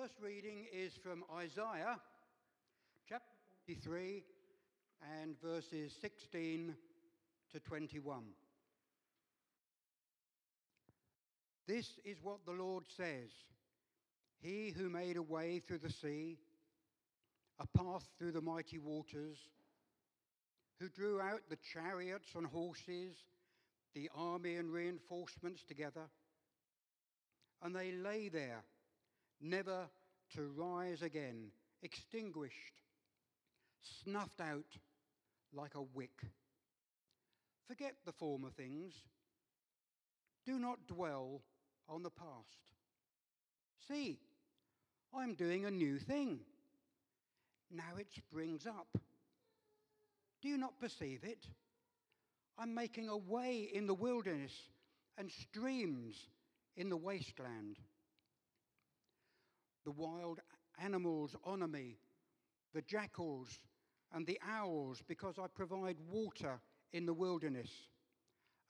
first reading is from Isaiah chapter 43 and verses 16 to 21. This is what the Lord says He who made a way through the sea, a path through the mighty waters, who drew out the chariots and horses, the army and reinforcements together, and they lay there, never to rise again, extinguished, snuffed out like a wick. Forget the former things. Do not dwell on the past. See, I'm doing a new thing. Now it springs up. Do you not perceive it? I'm making a way in the wilderness and streams in the wasteland. The wild animals honor me, the jackals and the owls, because I provide water in the wilderness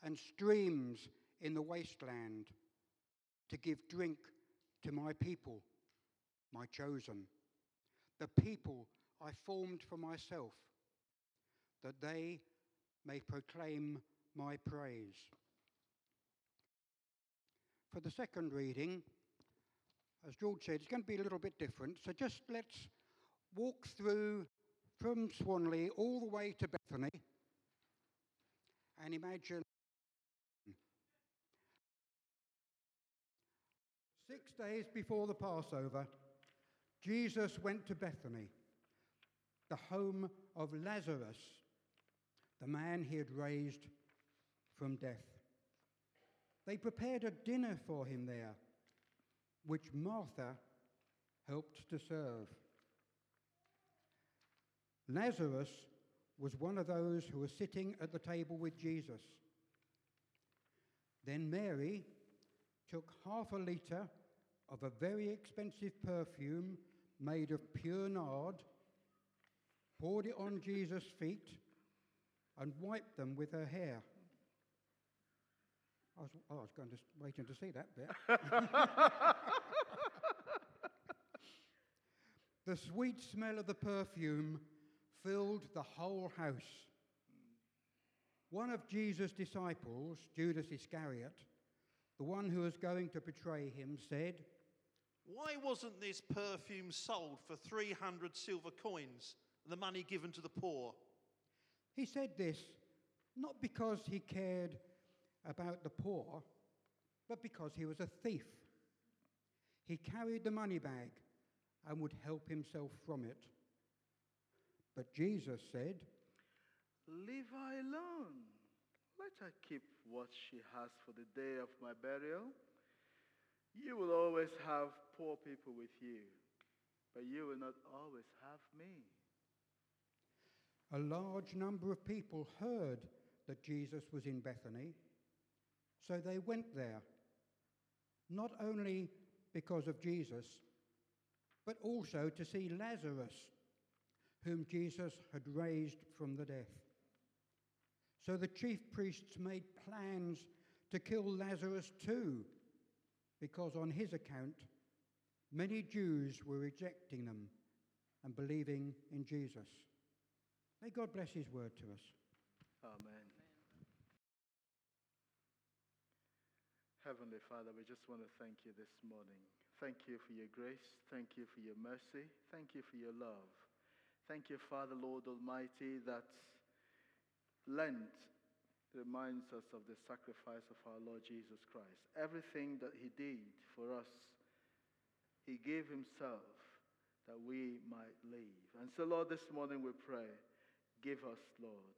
and streams in the wasteland to give drink to my people, my chosen, the people I formed for myself, that they may proclaim my praise. For the second reading, as George said, it's going to be a little bit different. So just let's walk through from Swanley all the way to Bethany and imagine six days before the Passover, Jesus went to Bethany, the home of Lazarus, the man he had raised from death. They prepared a dinner for him there, which Martha helped to serve. Lazarus was one of those who were sitting at the table with Jesus. Then Mary took half a litre of a very expensive perfume made of pure nard, poured it on Jesus' feet, and wiped them with her hair. I was, oh, I was going to waiting to see that bit. the sweet smell of the perfume filled the whole house. One of Jesus' disciples, Judas Iscariot, the one who was going to betray him, said, Why wasn't this perfume sold for 300 silver coins and the money given to the poor? He said this not because he cared about the poor, but because he was a thief. He carried the money bag and would help himself from it. But Jesus said, Leave her alone. Let her keep what she has for the day of my burial. You will always have poor people with you, but you will not always have me. A large number of people heard that Jesus was in Bethany, so they went there, not only because of Jesus, but also to see Lazarus whom Jesus had raised from the death. So the chief priests made plans to kill Lazarus too, because on his account, many Jews were rejecting them and believing in Jesus. May God bless his word to us. Amen. Heavenly Father, we just want to thank you this morning. Thank you for your grace. Thank you for your mercy. Thank you for your love. Thank you, Father, Lord Almighty, that Lent reminds us of the sacrifice of our Lord Jesus Christ. Everything that He did for us, He gave Himself that we might live. And so, Lord, this morning we pray, give us, Lord,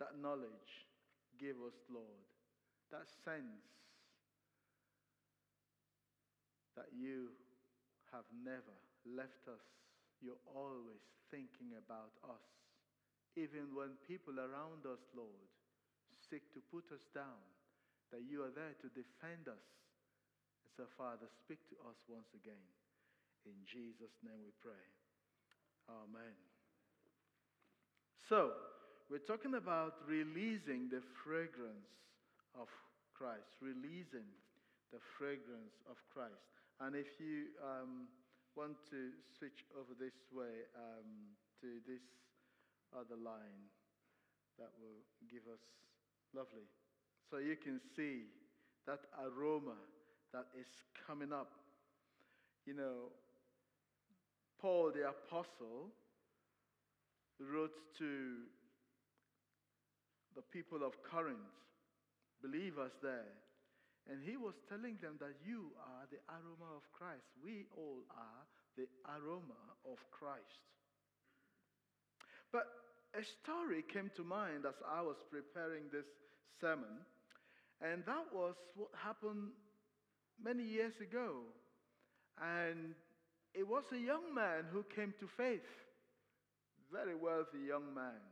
that knowledge. Give us, Lord, that sense that you have never left us. You're always thinking about us. Even when people around us, Lord, seek to put us down, that you are there to defend us. And so, Father, speak to us once again. In Jesus' name we pray. Amen. So, we're talking about releasing the fragrance of Christ, releasing the fragrance of Christ. And if you um, want to switch over this way um, to this other line, that will give us lovely. So you can see that aroma that is coming up. You know, Paul the Apostle wrote to the people of Corinth, believers there, and he was telling them that you are the aroma of Christ. We all are the aroma of Christ. But a story came to mind as I was preparing this sermon, and that was what happened many years ago. And it was a young man who came to faith, very wealthy young man.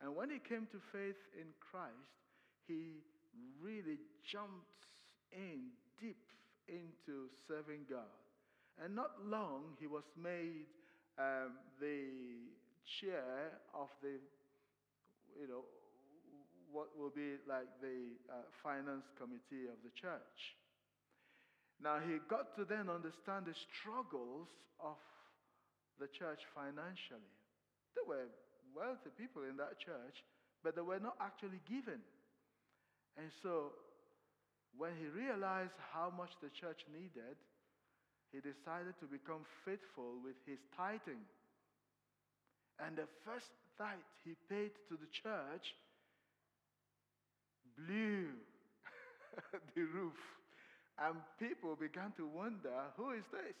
And when he came to faith in Christ, he really jumped in deep into serving God. And not long, he was made um, the chair of the, you know, what will be like the uh, finance committee of the church. Now, he got to then understand the struggles of the church financially. There were wealthy people in that church, but they were not actually given. And so, when he realized how much the church needed, he decided to become faithful with his tithing. And the first tithe he paid to the church blew the roof. And people began to wonder who is this?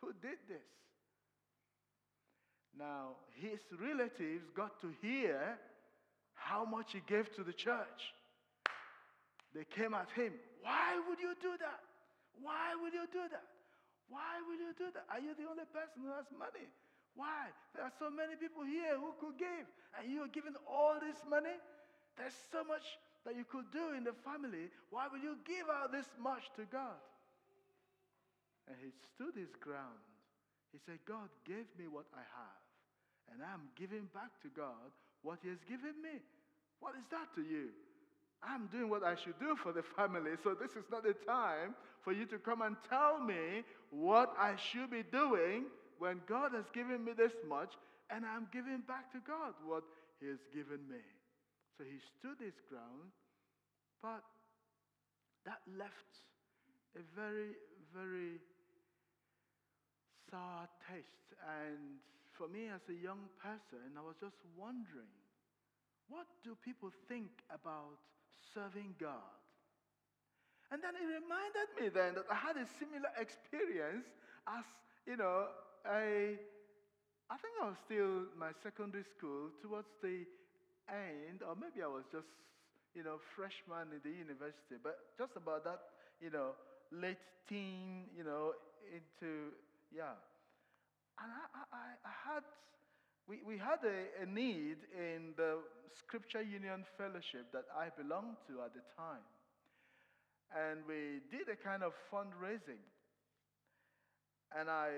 Who did this? Now, his relatives got to hear how much he gave to the church. They came at him. Why would you do that? Why would you do that? Why would you do that? Are you the only person who has money? Why? There are so many people here who could give, and you are giving all this money. There's so much that you could do in the family. Why would you give out this much to God? And he stood his ground. He said, God gave me what I have, and I'm giving back to God what he has given me. What is that to you? I'm doing what I should do for the family, so this is not the time for you to come and tell me what I should be doing when God has given me this much and I'm giving back to God what He has given me. So he stood his ground, but that left a very, very sour taste. And for me, as a young person, I was just wondering what do people think about serving God? And then it reminded me then that I had a similar experience as, you know, I, I think I was still my secondary school towards the end, or maybe I was just, you know, freshman in the university, but just about that, you know, late teen, you know, into, yeah. And I, I, I had, we, we had a, a need in the Scripture Union Fellowship that I belonged to at the time. And we did a kind of fundraising. And I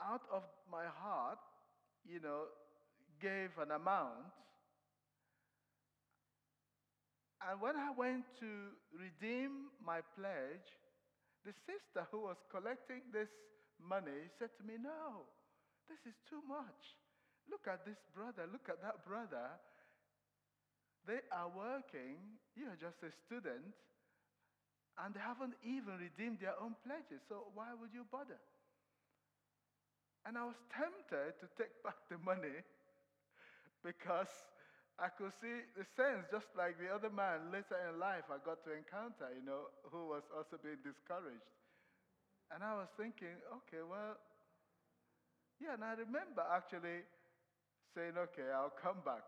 out of my heart, you know, gave an amount. And when I went to redeem my pledge, the sister who was collecting this money said to me, No, this is too much. Look at this brother, look at that brother. They are working, you're just a student, and they haven't even redeemed their own pledges. So why would you bother? And I was tempted to take back the money because I could see the sense, just like the other man later in life I got to encounter, you know, who was also being discouraged. And I was thinking, okay, well, yeah, and I remember actually saying, okay, I'll come back.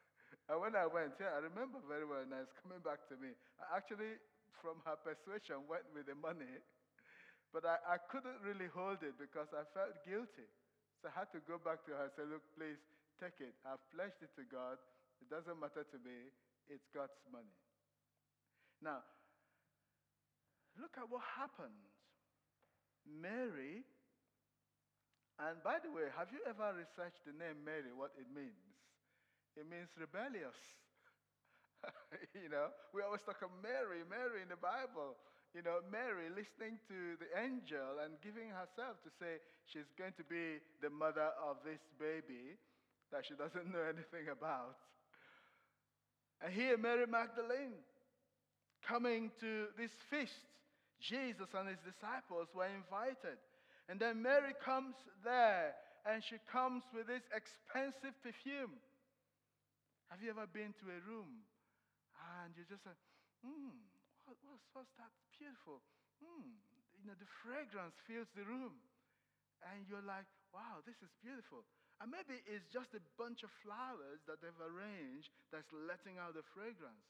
and when I went, yeah, I remember very well, and it's coming back to me. I actually, from her persuasion, went with the money. But I, I couldn't really hold it because I felt guilty. So I had to go back to her and say, Look, please take it. I've pledged it to God. It doesn't matter to me. It's God's money. Now, look at what happened. Mary, and by the way, have you ever researched the name Mary, what it means? It means rebellious. you know, we always talk of Mary, Mary in the Bible you know, Mary listening to the angel and giving herself to say she's going to be the mother of this baby that she doesn't know anything about. And here, Mary Magdalene coming to this feast. Jesus and his disciples were invited. And then Mary comes there and she comes with this expensive perfume. Have you ever been to a room and you just say, hmm, what, what's, what's that beautiful? Hmm, you know, the fragrance fills the room. And you're like, wow, this is beautiful. And maybe it's just a bunch of flowers that they've arranged that's letting out the fragrance.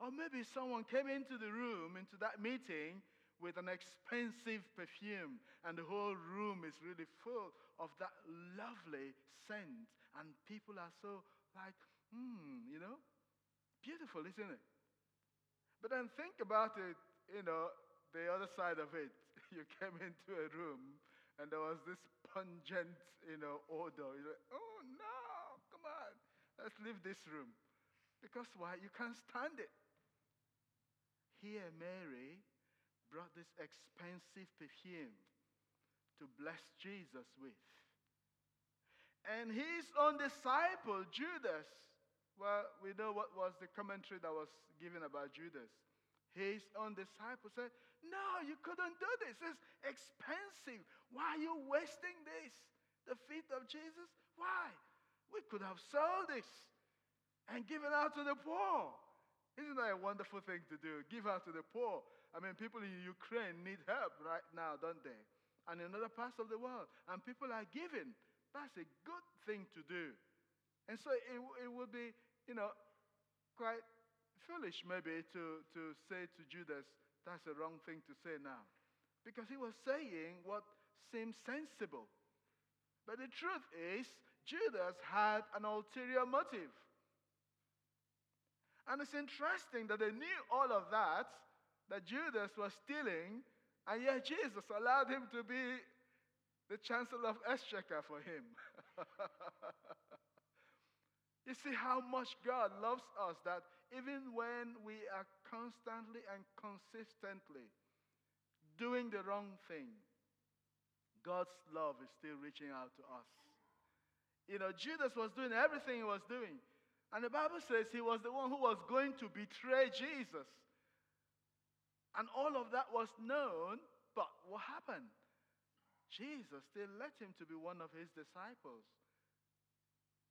Or maybe someone came into the room, into that meeting, with an expensive perfume, and the whole room is really full of that lovely scent. And people are so like, hmm, you know, beautiful, isn't it? But then think about it, you know, the other side of it. You came into a room and there was this pungent, you know, odor. You're like, oh no, come on, let's leave this room. Because why? You can't stand it. Here, Mary brought this expensive perfume to bless Jesus with. And his own disciple, Judas, well, we know what was the commentary that was given about Judas. His own disciple said, No, you couldn't do this. It's expensive. Why are you wasting this? The feet of Jesus? Why? We could have sold this and given out to the poor. Isn't that a wonderful thing to do? Give out to the poor. I mean, people in Ukraine need help right now, don't they? And in other parts of the world. And people are giving. That's a good thing to do. And so it, it would be, you know, quite foolish maybe to, to say to Judas, that's the wrong thing to say now. Because he was saying what seemed sensible. But the truth is, Judas had an ulterior motive. And it's interesting that they knew all of that, that Judas was stealing, and yet Jesus allowed him to be the chancellor of Exchequer for him. you see how much God loves us that even when we are constantly and consistently doing the wrong thing, God's love is still reaching out to us. You know, Judas was doing everything he was doing. And the Bible says he was the one who was going to betray Jesus. And all of that was known, but what happened? Jesus still let him to be one of his disciples.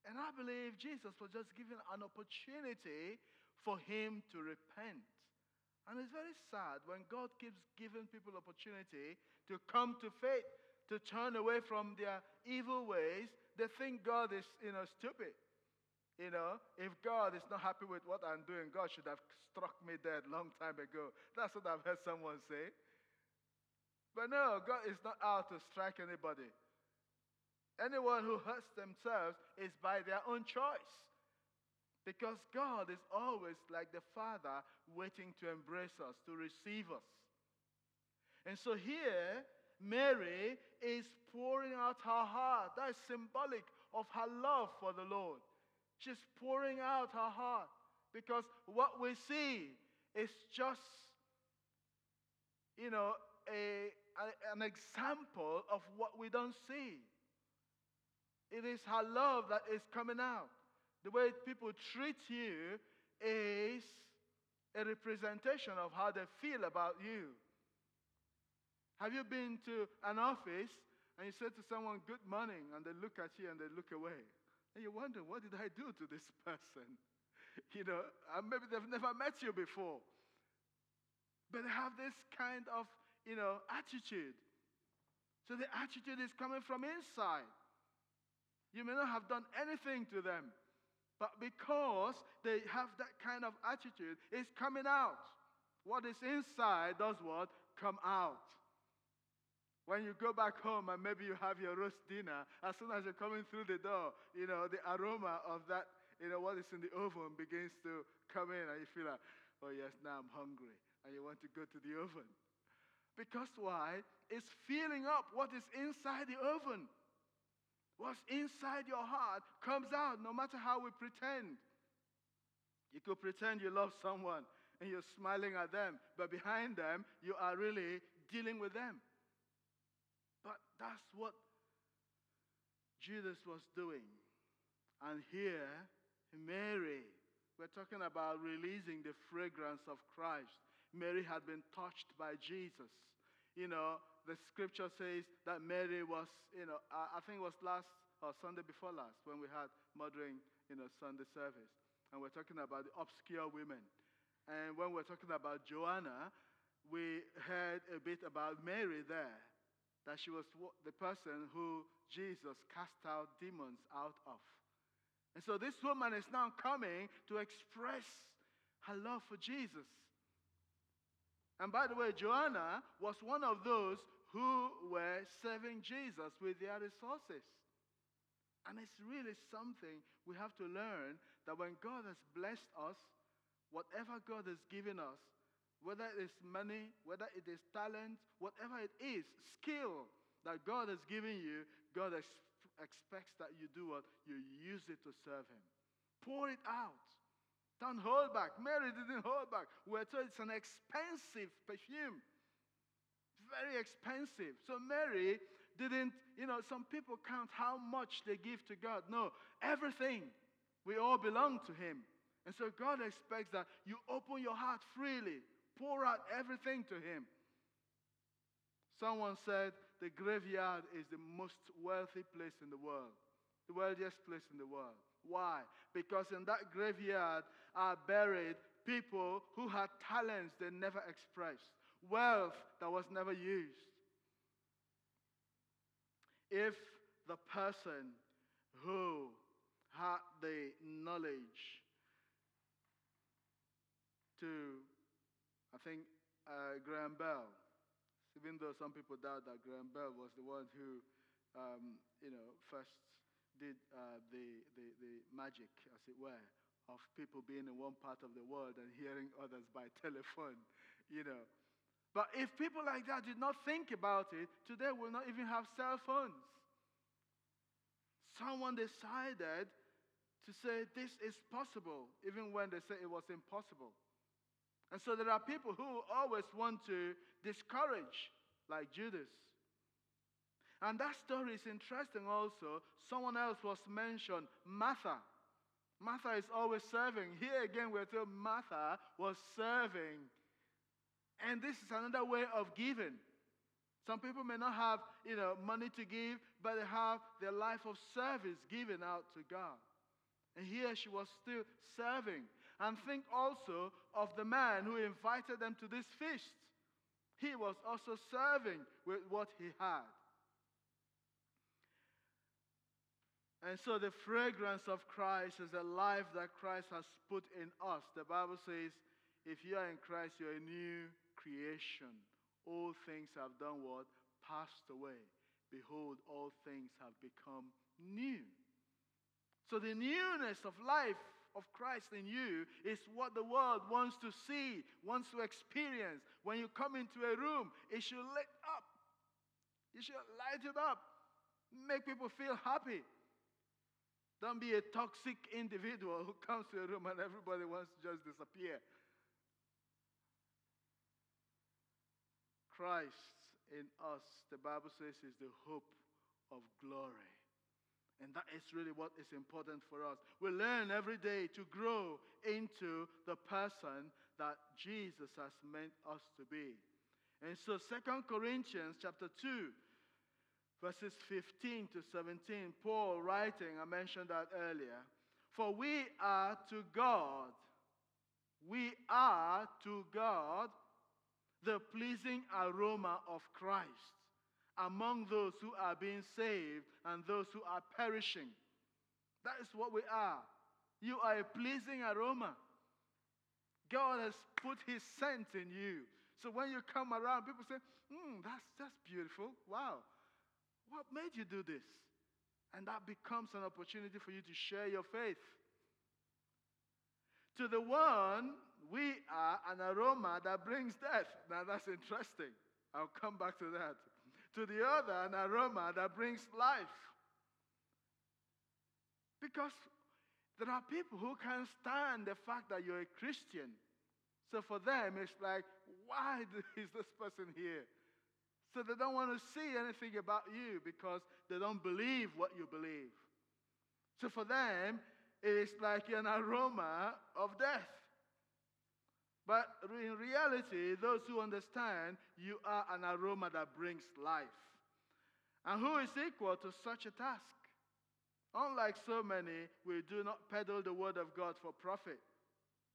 And I believe Jesus was just given an opportunity for him to repent. And it's very sad when God keeps giving people opportunity to come to faith, to turn away from their evil ways. They think God is, you know, stupid. You know, if God is not happy with what I'm doing, God should have struck me dead long time ago. That's what I've heard someone say. But no, God is not out to strike anybody. Anyone who hurts themselves is by their own choice. Because God is always like the Father waiting to embrace us, to receive us. And so here, Mary is pouring out her heart. That is symbolic of her love for the Lord. She's pouring out her heart because what we see is just, you know, a, a, an example of what we don't see. It is her love that is coming out. The way people treat you is a representation of how they feel about you. Have you been to an office and you say to someone, Good morning, and they look at you and they look away? And you wonder, what did I do to this person? You know, maybe they've never met you before. But they have this kind of, you know, attitude. So the attitude is coming from inside. You may not have done anything to them, but because they have that kind of attitude, it's coming out. What is inside does what? Come out. When you go back home and maybe you have your roast dinner, as soon as you're coming through the door, you know, the aroma of that, you know, what is in the oven begins to come in and you feel like, oh yes, now I'm hungry. And you want to go to the oven. Because why? It's filling up what is inside the oven. What's inside your heart comes out no matter how we pretend. You could pretend you love someone and you're smiling at them, but behind them, you are really dealing with them. That's what Judas was doing. And here, Mary, we're talking about releasing the fragrance of Christ. Mary had been touched by Jesus. You know, the scripture says that Mary was, you know, I, I think it was last or Sunday before last when we had mothering, you know, Sunday service. And we're talking about the obscure women. And when we're talking about Joanna, we heard a bit about Mary there, that she was the person who Jesus cast out demons out of. And so this woman is now coming to express her love for Jesus. And by the way, Joanna was one of those who were serving Jesus with their resources. And it's really something we have to learn that when God has blessed us, whatever God has given us, whether it is money, whether it is talent, whatever it is, skill that God has given you, God ex- expects that you do what? You use it to serve Him. Pour it out. Don't hold back. Mary didn't hold back. We're told it's an expensive perfume. Very expensive. So Mary didn't, you know, some people count how much they give to God. No, everything. We all belong to Him. And so God expects that you open your heart freely, pour out everything to Him. Someone said the graveyard is the most wealthy place in the world, the wealthiest place in the world. Why? Because in that graveyard are buried people who had talents they never expressed, wealth that was never used. If the person who had the knowledge to, I think, uh, Graham Bell, even though some people doubt that Graham Bell was the one who, um, you know, first did uh, the, the, the magic, as it were, of people being in one part of the world and hearing others by telephone, you know. But if people like that did not think about it, today we'll not even have cell phones. Someone decided to say this is possible, even when they say it was impossible. And so there are people who always want to discourage, like Judas. And that story is interesting also. Someone else was mentioned, Martha. Martha is always serving. Here again, we're told Martha was serving. And this is another way of giving. Some people may not have, you know, money to give, but they have their life of service given out to God. And here she was still serving. And think also of the man who invited them to this feast. He was also serving with what he had. And so the fragrance of Christ is the life that Christ has put in us. The Bible says, if you are in Christ, you're a new creation. All things have done what? Passed away. Behold, all things have become new. So the newness of life of Christ in you is what the world wants to see, wants to experience. When you come into a room, it should light up. You should light it up. Make people feel happy. Don't be a toxic individual who comes to a room and everybody wants to just disappear. Christ in us, the Bible says, is the hope of glory. And that is really what is important for us. We learn every day to grow into the person that Jesus has meant us to be. And so Second Corinthians chapter 2 verses 15 to 17, Paul writing, I mentioned that earlier. For we are to God, we are to God the pleasing aroma of Christ among those who are being saved and those who are perishing. That is what we are. You are a pleasing aroma. God has put his scent in you. So when you come around, people say, hmm, that's, that's beautiful. Wow. What made you do this? And that becomes an opportunity for you to share your faith. To the one, we are an aroma that brings death. Now that's interesting. I'll come back to that. To the other, an aroma that brings life. Because there are people who can't stand the fact that you're a Christian. So for them, it's like, why is this person here? So they don't want to see anything about you because they don't believe what you believe. So for them, it is like an aroma of death. But in reality, those who understand, you are an aroma that brings life. And who is equal to such a task? Unlike so many, we do not peddle the word of God for profit.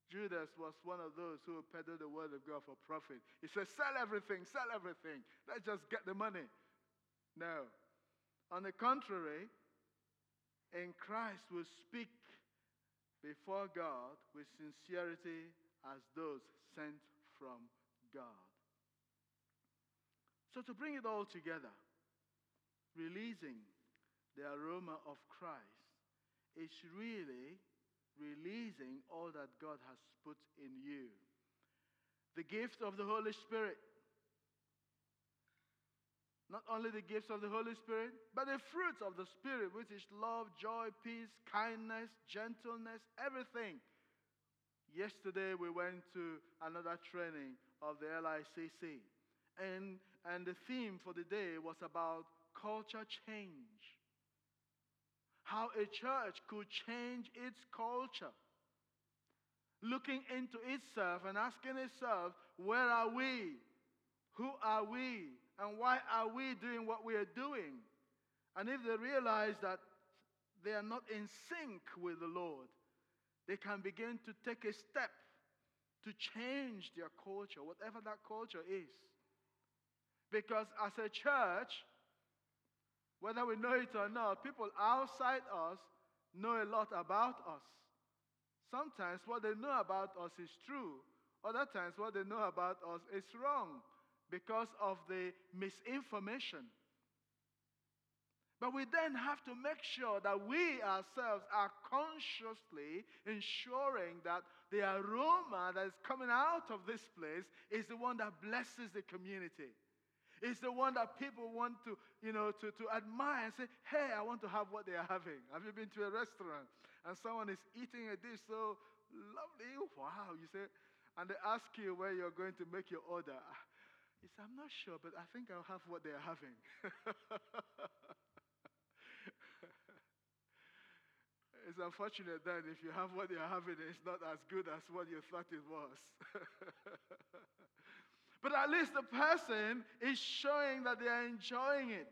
Judas was one of those who peddled the word of God for profit. He said, Sell everything, sell everything. Let's just get the money. No. On the contrary, in Christ we speak before God with sincerity as those sent from God. So, to bring it all together, releasing the aroma of Christ is really releasing all that God has put in you. The gift of the Holy Spirit. Not only the gifts of the Holy Spirit, but the fruits of the Spirit, which is love, joy, peace, kindness, gentleness, everything. Yesterday we went to another training of the LICC, and, and the theme for the day was about culture change how a church could change its culture. Looking into itself and asking itself, where are we? Who are we? And why are we doing what we are doing? And if they realize that they are not in sync with the Lord, they can begin to take a step to change their culture, whatever that culture is. Because as a church, whether we know it or not, people outside us know a lot about us. Sometimes what they know about us is true, other times what they know about us is wrong because of the misinformation. But we then have to make sure that we ourselves are consciously ensuring that the aroma that is coming out of this place is the one that blesses the community. It's the one that people want to, you know, to, to admire and say, hey, I want to have what they are having. Have you been to a restaurant and someone is eating a dish so lovely? Wow, you say, and they ask you where you're going to make your order. Ah, you say, I'm not sure, but I think I'll have what they are having. it's unfortunate that if you have what you're having, it's not as good as what you thought it was. But at least the person is showing that they are enjoying it.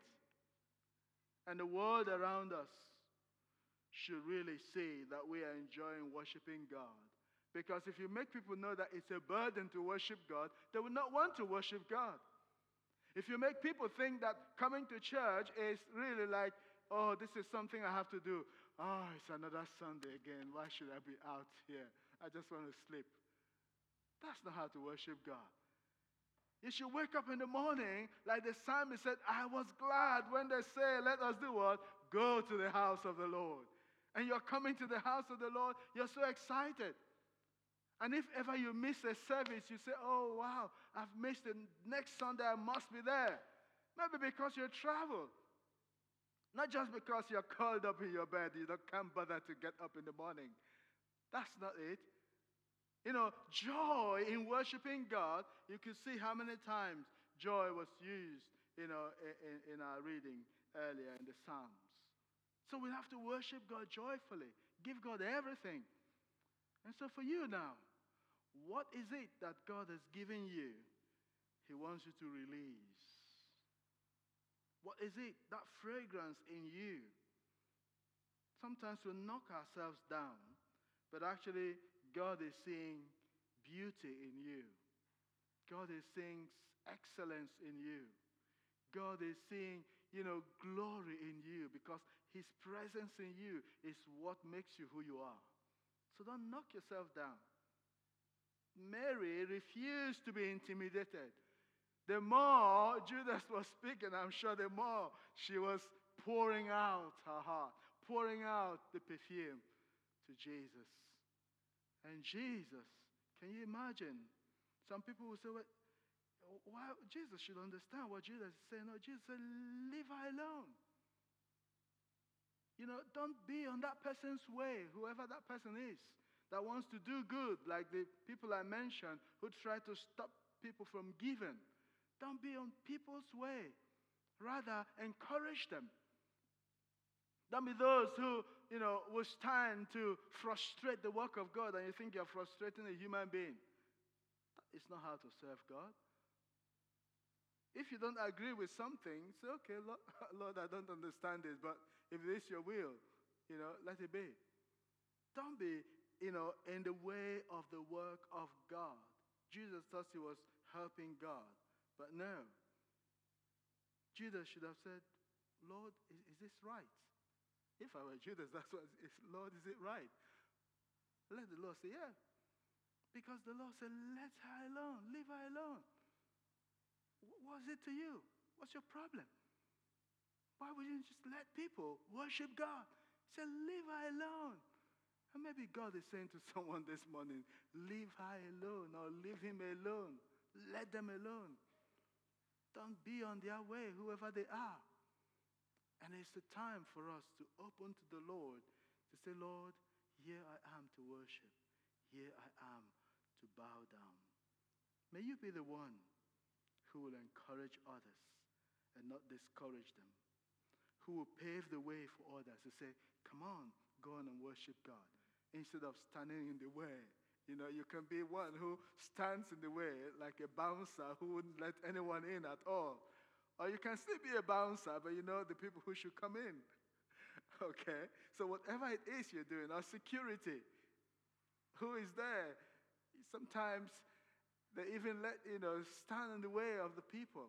And the world around us should really see that we are enjoying worshiping God. Because if you make people know that it's a burden to worship God, they will not want to worship God. If you make people think that coming to church is really like, oh, this is something I have to do. Oh, it's another Sunday again. Why should I be out here? I just want to sleep. That's not how to worship God. You should wake up in the morning, like the psalmist said, I was glad when they say, Let us do what? Go to the house of the Lord. And you're coming to the house of the Lord, you're so excited. And if ever you miss a service, you say, Oh, wow, I've missed it. Next Sunday, I must be there. Maybe because you travel. Not just because you're curled up in your bed, you can't bother to get up in the morning. That's not it. You know, joy in worshiping God, you can see how many times joy was used, you know, in, in our reading earlier in the Psalms. So we have to worship God joyfully, give God everything. And so for you now, what is it that God has given you? He wants you to release. What is it? That fragrance in you. Sometimes we knock ourselves down, but actually, God is seeing beauty in you. God is seeing excellence in you. God is seeing, you know, glory in you because his presence in you is what makes you who you are. So don't knock yourself down. Mary refused to be intimidated. The more Judas was speaking, I'm sure the more she was pouring out her heart, pouring out the perfume to Jesus. And Jesus, can you imagine? Some people will say, well, why Jesus should understand what Jesus is saying. No, Jesus said, leave her alone. You know, don't be on that person's way, whoever that person is. that wants to do good, like the people I mentioned who try to stop people from giving. Don't be on people's way. Rather, encourage them. Don't be those who, you know, will stand to frustrate the work of God and you think you're frustrating a human being. It's not how to serve God. If you don't agree with something, say, okay, Lord, Lord, I don't understand this, but if it is your will, you know, let it be. Don't be you know, in the way of the work of God. Jesus thought he was helping God, but no. Judas should have said, Lord, is, is this right? If I were Judas, that's what, is, Lord, is it right? Let the Lord say, yeah. Because the Lord said, let her alone, leave her alone. What's it to you? What's your problem? Why would you just let people worship God? He said, leave her alone. And maybe God is saying to someone this morning, leave her alone or leave him alone. Let them alone. Don't be on their way, whoever they are. And it's the time for us to open to the Lord to say, Lord, here I am to worship. Here I am to bow down. May you be the one who will encourage others and not discourage them. Who will pave the way for others to say, come on, go on and worship God instead of standing in the way. You know, you can be one who stands in the way like a bouncer who wouldn't let anyone in at all. Or you can still be a bouncer, but you know the people who should come in. okay? So, whatever it is you're doing, or security, who is there? Sometimes they even let, you know, stand in the way of the people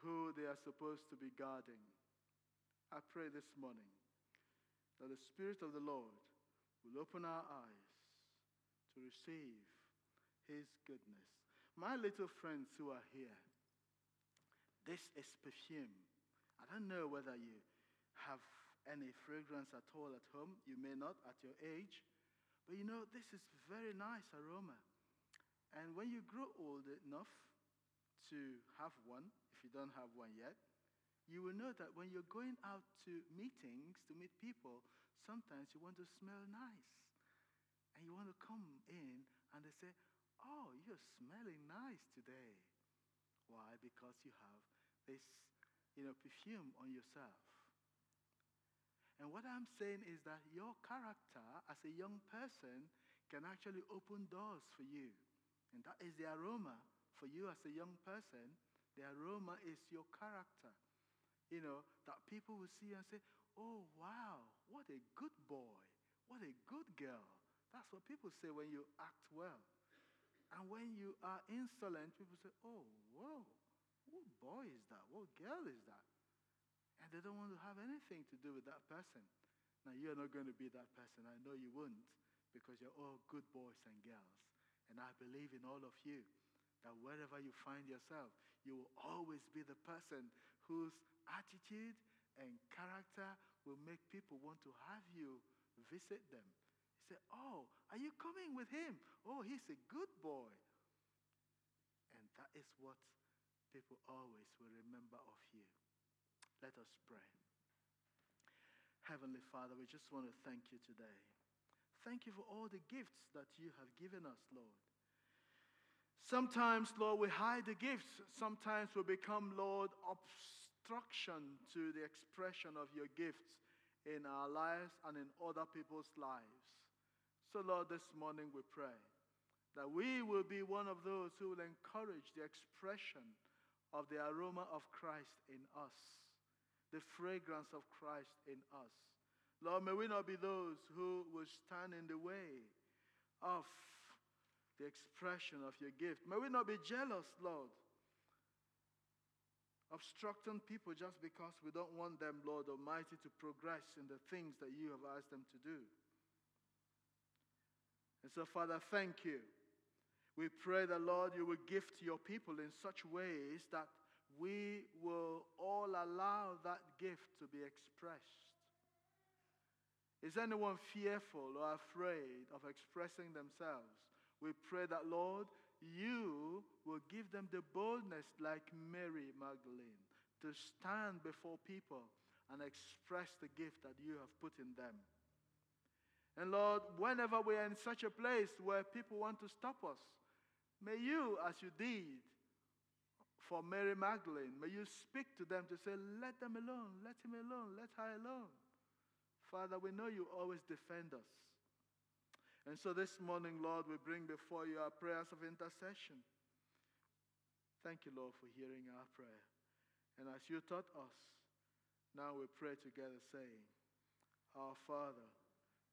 who they are supposed to be guarding. I pray this morning that the Spirit of the Lord will open our eyes to receive His goodness. My little friends who are here, this is perfume. I don't know whether you have any fragrance at all at home. You may not at your age. But you know, this is very nice aroma. And when you grow old enough to have one, if you don't have one yet, you will know that when you're going out to meetings to meet people, sometimes you want to smell nice. And you want to come in and they say, Oh, you're smelling nice today. Why? Because you have this, you know, perfume on yourself. And what I'm saying is that your character as a young person can actually open doors for you. And that is the aroma for you as a young person. The aroma is your character. You know, that people will see and say, Oh, wow, what a good boy. What a good girl. That's what people say when you act well. And when you are insolent, people say, Oh, whoa, what boy is that? What girl is that? And they don't want to have anything to do with that person. Now, you're not going to be that person. I know you wouldn't because you're all good boys and girls. And I believe in all of you that wherever you find yourself, you will always be the person whose attitude and character will make people want to have you visit them. Say, Oh, are you coming with him? Oh, he's a good boy. And that is what people always will remember of you. Let us pray. Heavenly Father, we just want to thank you today. Thank you for all the gifts that you have given us, Lord. Sometimes, Lord, we hide the gifts. Sometimes we become, Lord, obstruction to the expression of your gifts in our lives and in other people's lives. So, Lord, this morning we pray that we will be one of those who will encourage the expression of the aroma of Christ in us, the fragrance of Christ in us. Lord, may we not be those who will stand in the way of the expression of your gift. May we not be jealous, Lord, obstructing people just because we don't want them, Lord Almighty, to progress in the things that you have asked them to do. And so, Father, thank you. We pray that, Lord, you will gift your people in such ways that we will all allow that gift to be expressed. Is anyone fearful or afraid of expressing themselves? We pray that, Lord, you will give them the boldness, like Mary Magdalene, to stand before people and express the gift that you have put in them. And Lord, whenever we are in such a place where people want to stop us, may you, as you did for Mary Magdalene, may you speak to them to say, Let them alone, let him alone, let her alone. Father, we know you always defend us. And so this morning, Lord, we bring before you our prayers of intercession. Thank you, Lord, for hearing our prayer. And as you taught us, now we pray together, saying, Our Father,